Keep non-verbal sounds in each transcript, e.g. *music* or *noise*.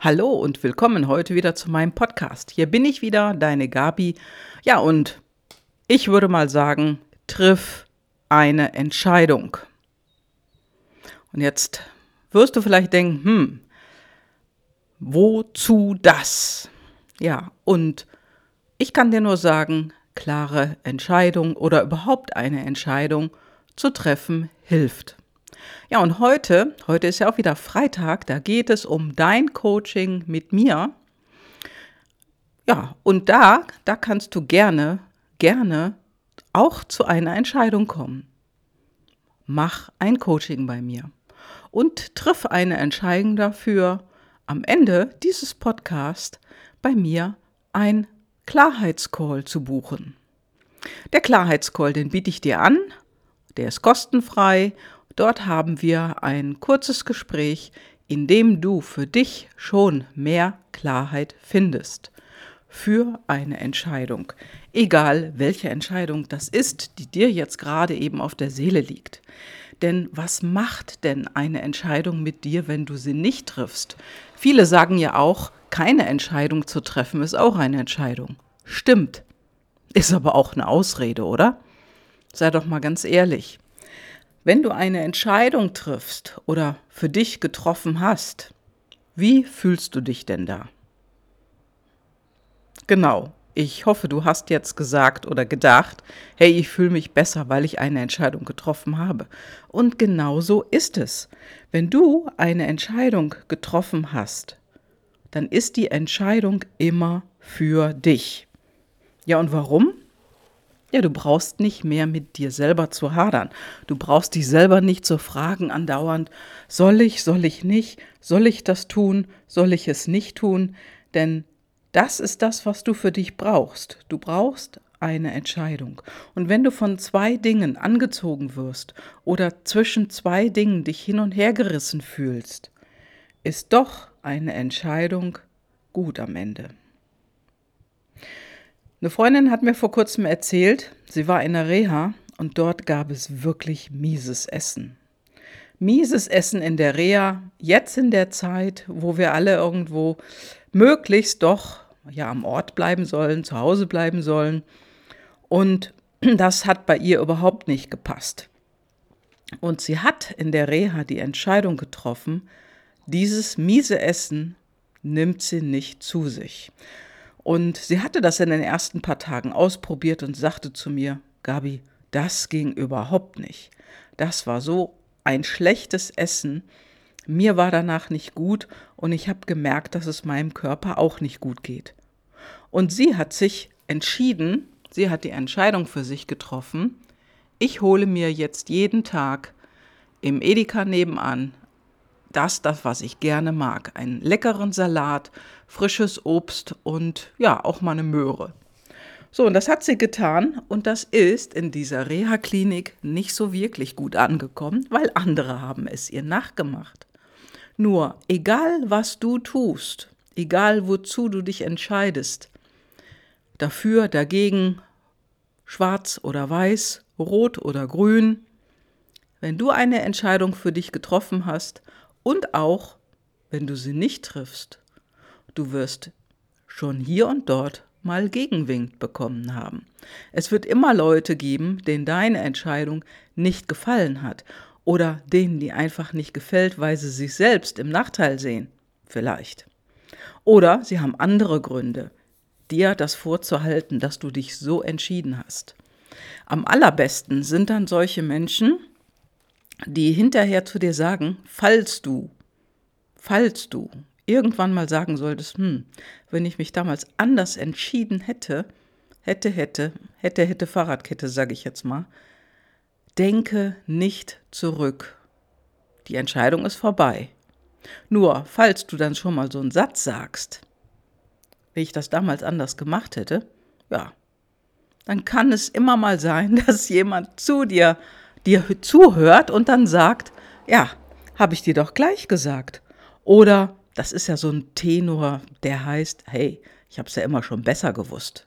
Hallo und willkommen heute wieder zu meinem Podcast. Hier bin ich wieder, deine Gabi. Ja, und ich würde mal sagen, triff eine Entscheidung. Und jetzt wirst du vielleicht denken, hm, wozu das? Ja, und ich kann dir nur sagen, klare Entscheidung oder überhaupt eine Entscheidung zu treffen hilft. Ja, und heute, heute ist ja auch wieder Freitag, da geht es um dein Coaching mit mir. Ja, und da, da kannst du gerne, gerne auch zu einer Entscheidung kommen. Mach ein Coaching bei mir und triff eine Entscheidung dafür, am Ende dieses Podcasts bei mir ein Klarheitscall zu buchen. Der Klarheitscall, den biete ich dir an, der ist kostenfrei Dort haben wir ein kurzes Gespräch, in dem du für dich schon mehr Klarheit findest für eine Entscheidung. Egal welche Entscheidung das ist, die dir jetzt gerade eben auf der Seele liegt. Denn was macht denn eine Entscheidung mit dir, wenn du sie nicht triffst? Viele sagen ja auch, keine Entscheidung zu treffen ist auch eine Entscheidung. Stimmt. Ist aber auch eine Ausrede, oder? Sei doch mal ganz ehrlich. Wenn du eine Entscheidung triffst oder für dich getroffen hast, wie fühlst du dich denn da? Genau, ich hoffe, du hast jetzt gesagt oder gedacht, hey, ich fühle mich besser, weil ich eine Entscheidung getroffen habe. Und genau so ist es. Wenn du eine Entscheidung getroffen hast, dann ist die Entscheidung immer für dich. Ja, und warum? Ja, du brauchst nicht mehr mit dir selber zu hadern. Du brauchst dich selber nicht zu fragen andauernd, soll ich, soll ich nicht, soll ich das tun, soll ich es nicht tun? Denn das ist das, was du für dich brauchst. Du brauchst eine Entscheidung. Und wenn du von zwei Dingen angezogen wirst oder zwischen zwei Dingen dich hin und her gerissen fühlst, ist doch eine Entscheidung gut am Ende. Eine Freundin hat mir vor kurzem erzählt, sie war in der Reha und dort gab es wirklich mieses Essen. Mieses Essen in der Reha, jetzt in der Zeit, wo wir alle irgendwo möglichst doch ja am Ort bleiben sollen, zu Hause bleiben sollen. Und das hat bei ihr überhaupt nicht gepasst. Und sie hat in der Reha die Entscheidung getroffen, dieses miese Essen nimmt sie nicht zu sich. Und sie hatte das in den ersten paar Tagen ausprobiert und sagte zu mir, Gabi, das ging überhaupt nicht. Das war so ein schlechtes Essen. Mir war danach nicht gut und ich habe gemerkt, dass es meinem Körper auch nicht gut geht. Und sie hat sich entschieden, sie hat die Entscheidung für sich getroffen, ich hole mir jetzt jeden Tag im Edeka nebenan das, das, was ich gerne mag. Einen leckeren Salat, frisches Obst und ja, auch mal eine Möhre. So, und das hat sie getan und das ist in dieser Reha-Klinik nicht so wirklich gut angekommen, weil andere haben es ihr nachgemacht. Nur, egal was du tust, egal wozu du dich entscheidest, dafür, dagegen, schwarz oder weiß, rot oder grün, wenn du eine Entscheidung für dich getroffen hast und auch, wenn du sie nicht triffst, du wirst schon hier und dort mal Gegenwind bekommen haben. Es wird immer Leute geben, denen deine Entscheidung nicht gefallen hat oder denen die einfach nicht gefällt, weil sie sich selbst im Nachteil sehen. Vielleicht. Oder sie haben andere Gründe, dir das vorzuhalten, dass du dich so entschieden hast. Am allerbesten sind dann solche Menschen, die hinterher zu dir sagen, falls du, falls du irgendwann mal sagen solltest, hm, wenn ich mich damals anders entschieden hätte, hätte, hätte, hätte, hätte Fahrradkette, sage ich jetzt mal, denke nicht zurück. Die Entscheidung ist vorbei. Nur, falls du dann schon mal so einen Satz sagst, wie ich das damals anders gemacht hätte, ja, dann kann es immer mal sein, *laughs* dass jemand zu dir dir zuhört und dann sagt, ja, habe ich dir doch gleich gesagt. Oder das ist ja so ein Tenor, der heißt, hey, ich habe es ja immer schon besser gewusst.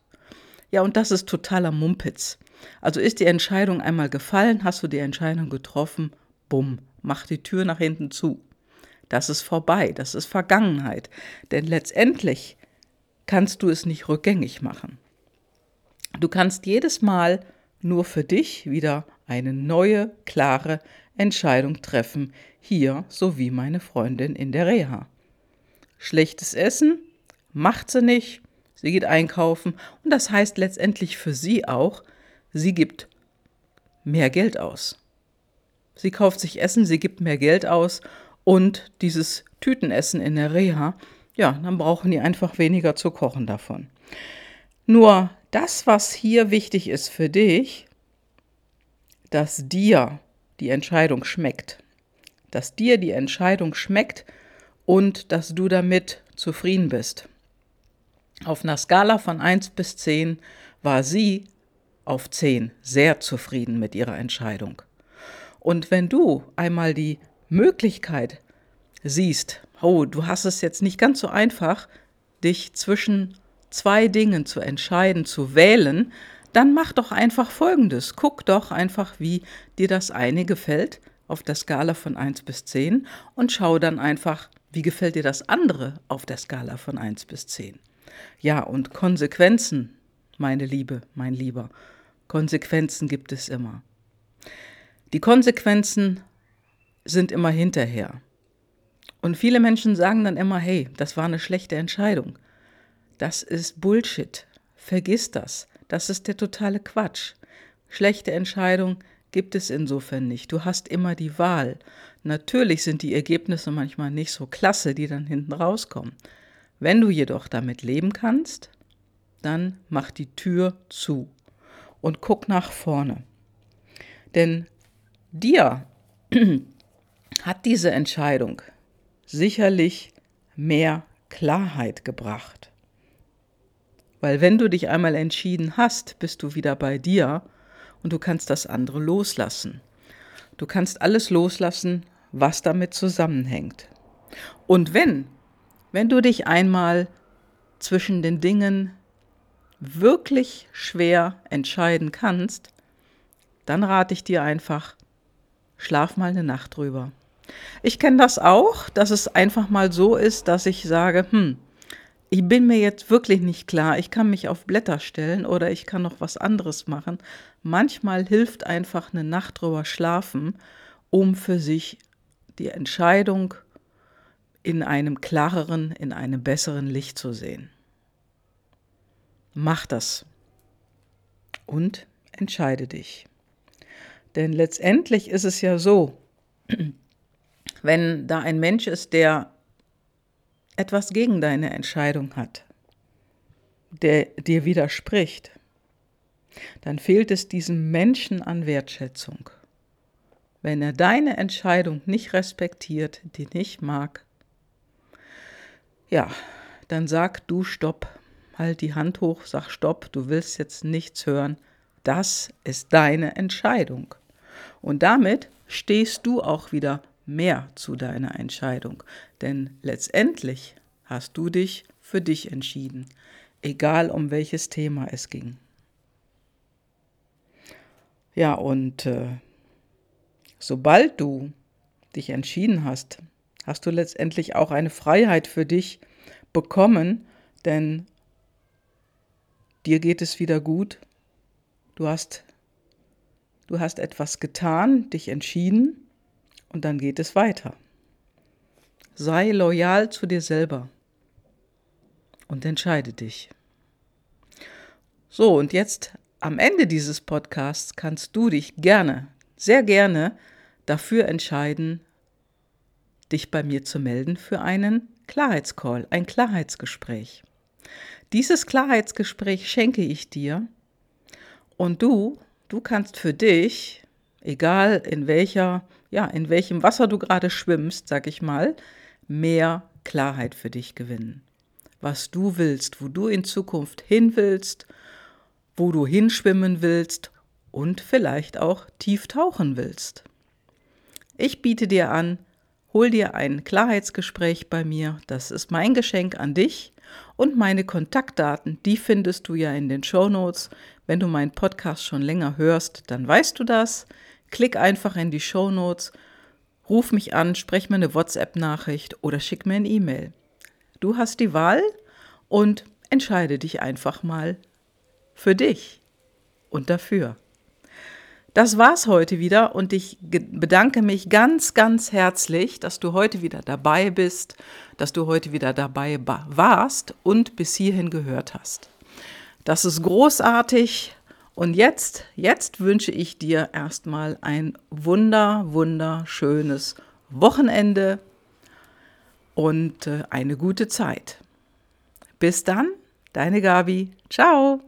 Ja, und das ist totaler Mumpitz. Also ist die Entscheidung einmal gefallen, hast du die Entscheidung getroffen, bumm, mach die Tür nach hinten zu. Das ist vorbei, das ist Vergangenheit. Denn letztendlich kannst du es nicht rückgängig machen. Du kannst jedes Mal nur für dich wieder eine neue, klare Entscheidung treffen, hier so wie meine Freundin in der Reha. Schlechtes Essen macht sie nicht, sie geht einkaufen und das heißt letztendlich für sie auch, sie gibt mehr Geld aus. Sie kauft sich Essen, sie gibt mehr Geld aus und dieses Tütenessen in der Reha, ja, dann brauchen die einfach weniger zu kochen davon. Nur das, was hier wichtig ist für dich, dass dir die Entscheidung schmeckt. Dass dir die Entscheidung schmeckt und dass du damit zufrieden bist. Auf einer Skala von 1 bis 10 war sie auf 10 sehr zufrieden mit ihrer Entscheidung. Und wenn du einmal die Möglichkeit siehst, oh, du hast es jetzt nicht ganz so einfach, dich zwischen zwei Dingen zu entscheiden, zu wählen, dann mach doch einfach Folgendes. Guck doch einfach, wie dir das eine gefällt auf der Skala von 1 bis 10 und schau dann einfach, wie gefällt dir das andere auf der Skala von 1 bis 10. Ja, und Konsequenzen, meine Liebe, mein Lieber, Konsequenzen gibt es immer. Die Konsequenzen sind immer hinterher. Und viele Menschen sagen dann immer, hey, das war eine schlechte Entscheidung. Das ist Bullshit. Vergiss das. Das ist der totale Quatsch. Schlechte Entscheidung gibt es insofern nicht. Du hast immer die Wahl. Natürlich sind die Ergebnisse manchmal nicht so klasse, die dann hinten rauskommen. Wenn du jedoch damit leben kannst, dann mach die Tür zu und guck nach vorne. Denn dir *clears throat* hat diese Entscheidung sicherlich mehr Klarheit gebracht. Weil wenn du dich einmal entschieden hast, bist du wieder bei dir und du kannst das andere loslassen. Du kannst alles loslassen, was damit zusammenhängt. Und wenn, wenn du dich einmal zwischen den Dingen wirklich schwer entscheiden kannst, dann rate ich dir einfach, schlaf mal eine Nacht drüber. Ich kenne das auch, dass es einfach mal so ist, dass ich sage, hm, ich bin mir jetzt wirklich nicht klar. Ich kann mich auf Blätter stellen oder ich kann noch was anderes machen. Manchmal hilft einfach eine Nacht drüber schlafen, um für sich die Entscheidung in einem klareren, in einem besseren Licht zu sehen. Mach das und entscheide dich. Denn letztendlich ist es ja so, *clears throat* wenn da ein Mensch ist, der etwas gegen deine Entscheidung hat, der dir widerspricht, dann fehlt es diesem Menschen an Wertschätzung. Wenn er deine Entscheidung nicht respektiert, die nicht mag, ja, dann sag du Stopp, halt die Hand hoch, sag Stopp, du willst jetzt nichts hören. Das ist deine Entscheidung. Und damit stehst du auch wieder mehr zu deiner Entscheidung. Denn letztendlich hast du dich für dich entschieden, egal um welches Thema es ging. Ja, und äh, sobald du dich entschieden hast, hast du letztendlich auch eine Freiheit für dich bekommen, denn dir geht es wieder gut. Du hast, du hast etwas getan, dich entschieden und dann geht es weiter. Sei loyal zu dir selber und entscheide dich. So, und jetzt am Ende dieses Podcasts kannst du dich gerne, sehr gerne dafür entscheiden, dich bei mir zu melden für einen Klarheitscall, ein Klarheitsgespräch. Dieses Klarheitsgespräch schenke ich dir und du, du kannst für dich, egal in welcher ja, in welchem Wasser du gerade schwimmst, sag ich mal, mehr Klarheit für dich gewinnen. Was du willst, wo du in Zukunft hin willst, wo du hinschwimmen willst und vielleicht auch tief tauchen willst. Ich biete dir an, hol dir ein Klarheitsgespräch bei mir. Das ist mein Geschenk an dich. Und meine Kontaktdaten, die findest du ja in den Show Notes. Wenn du meinen Podcast schon länger hörst, dann weißt du das. Klick einfach in die Show Notes, Ruf mich an, sprech mir eine WhatsApp-Nachricht oder schick mir ein E-Mail. Du hast die Wahl und entscheide dich einfach mal für dich und dafür. Das war's heute wieder und ich bedanke mich ganz, ganz herzlich, dass du heute wieder dabei bist, dass du heute wieder dabei warst und bis hierhin gehört hast. Das ist großartig und jetzt, jetzt wünsche ich dir erstmal ein wunder, wunderschönes Wochenende und äh, eine gute Zeit. Bis dann, deine Gabi. Ciao.